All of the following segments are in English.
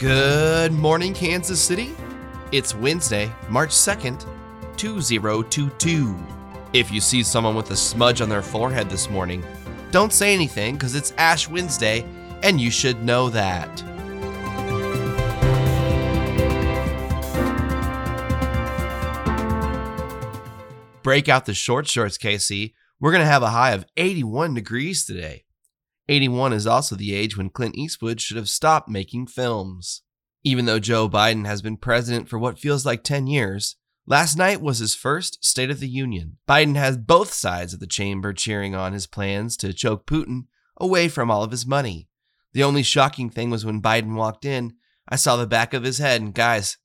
Good morning, Kansas City. It's Wednesday, March 2nd, 2022. If you see someone with a smudge on their forehead this morning, don't say anything because it's Ash Wednesday and you should know that. Break out the short shorts, KC. We're going to have a high of 81 degrees today. 81 is also the age when Clint Eastwood should have stopped making films. Even though Joe Biden has been president for what feels like 10 years, last night was his first State of the Union. Biden has both sides of the chamber cheering on his plans to choke Putin away from all of his money. The only shocking thing was when Biden walked in, I saw the back of his head, and guys,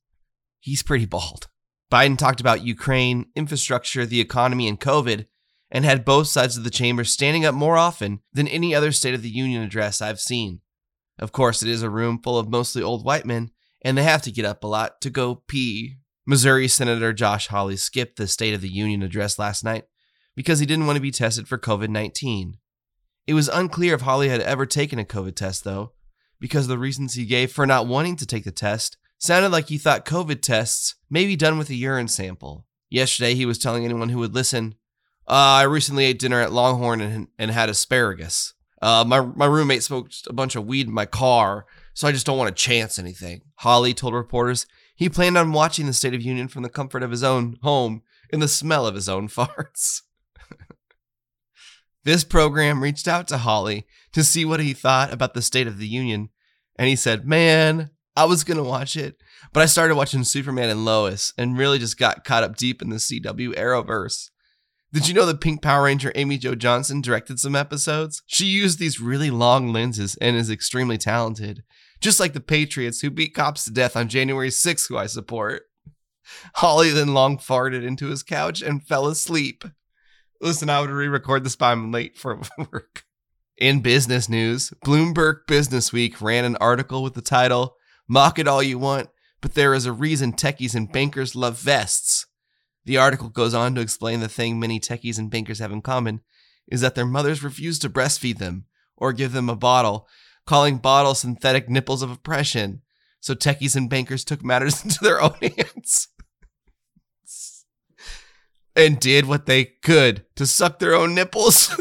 he's pretty bald. Biden talked about Ukraine, infrastructure, the economy, and COVID, and had both sides of the chamber standing up more often than any other State of the Union address I've seen. Of course, it is a room full of mostly old white men, and they have to get up a lot to go pee. Missouri Senator Josh Hawley skipped the State of the Union address last night because he didn't want to be tested for COVID 19. It was unclear if Hawley had ever taken a COVID test, though, because the reasons he gave for not wanting to take the test sounded like he thought COVID tests may be done with a urine sample. Yesterday, he was telling anyone who would listen, uh, I recently ate dinner at Longhorn and, and had asparagus. Uh, my, my roommate smoked a bunch of weed in my car, so I just don't want to chance anything. Hawley told reporters he planned on watching the State of Union from the comfort of his own home in the smell of his own farts. this program reached out to Hawley to see what he thought about the State of the Union, and he said, Man, I was to watch it, but I started watching Superman and Lois and really just got caught up deep in the CW Arrowverse. Did you know that Pink Power Ranger Amy Jo Johnson directed some episodes? She used these really long lenses and is extremely talented, just like the Patriots who beat cops to death on January 6th, who I support. Hawley then long farted into his couch and fell asleep. Listen, I would re record this, but I'm late for work. In business news, Bloomberg Business Week ran an article with the title Mock It All You Want, but there is a reason techies and bankers love vests. The article goes on to explain the thing many techies and bankers have in common is that their mothers refuse to breastfeed them or give them a bottle, calling bottles synthetic nipples of oppression. So techies and bankers took matters into their own hands and did what they could to suck their own nipples,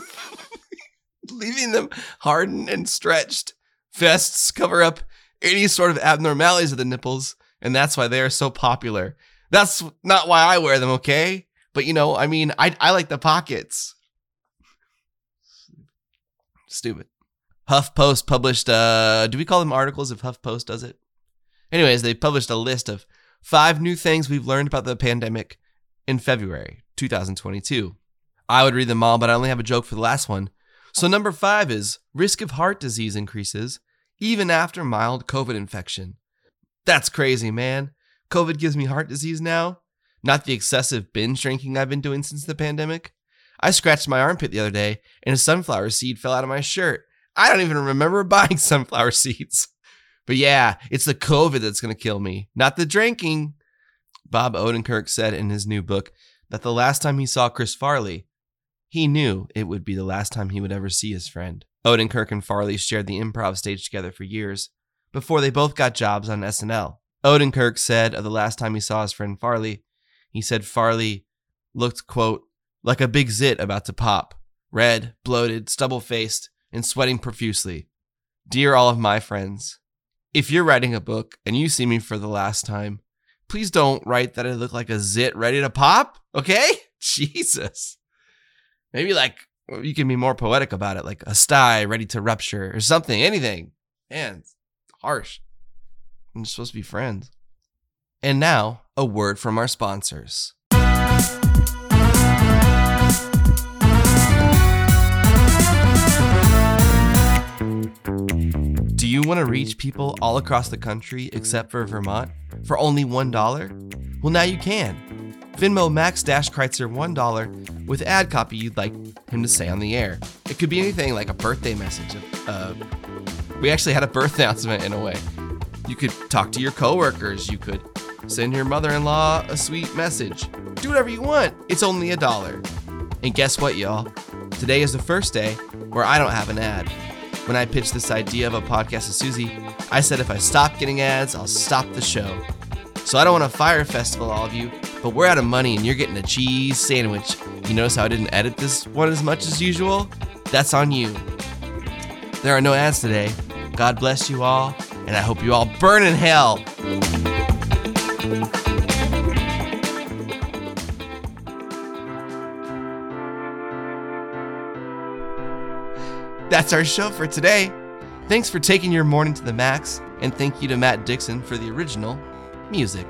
leaving them hardened and stretched. Vests cover up any sort of abnormalities of the nipples, and that's why they are so popular. That's not why I wear them, okay? But you know, I mean, I I like the pockets. Stupid. HuffPost published uh do we call them articles if HuffPost does it? Anyways, they published a list of five new things we've learned about the pandemic in February 2022. I would read them all, but I only have a joke for the last one. So number 5 is risk of heart disease increases even after mild COVID infection. That's crazy, man. COVID gives me heart disease now, not the excessive binge drinking I've been doing since the pandemic. I scratched my armpit the other day and a sunflower seed fell out of my shirt. I don't even remember buying sunflower seeds. But yeah, it's the COVID that's going to kill me, not the drinking. Bob Odenkirk said in his new book that the last time he saw Chris Farley, he knew it would be the last time he would ever see his friend. Odenkirk and Farley shared the improv stage together for years before they both got jobs on SNL. Odenkirk said of the last time he saw his friend Farley, he said Farley looked, quote, like a big zit about to pop, red, bloated, stubble faced, and sweating profusely. Dear all of my friends, if you're writing a book and you see me for the last time, please don't write that I look like a zit ready to pop, okay? Jesus. Maybe like you can be more poetic about it, like a sty ready to rupture or something, anything. Man, harsh. I'm supposed to be friends. And now, a word from our sponsors. Do you want to reach people all across the country except for Vermont for only $1? Well, now you can. Venmo Max Dash Kreitzer $1 with ad copy you'd like him to say on the air. It could be anything like a birthday message. Uh, we actually had a birth announcement in a way. You could talk to your coworkers. You could send your mother in law a sweet message. Do whatever you want. It's only a dollar. And guess what, y'all? Today is the first day where I don't have an ad. When I pitched this idea of a podcast to Susie, I said if I stop getting ads, I'll stop the show. So I don't want to Fyre Festival all of you, but we're out of money and you're getting a cheese sandwich. You notice how I didn't edit this one as much as usual? That's on you. There are no ads today. God bless you all, and I hope you all burn in hell. That's our show for today. Thanks for taking your morning to the max, and thank you to Matt Dixon for the original music.